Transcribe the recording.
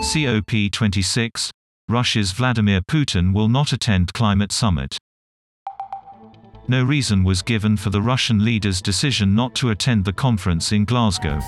COP26 Russia's Vladimir Putin will not attend climate summit. No reason was given for the Russian leader's decision not to attend the conference in Glasgow.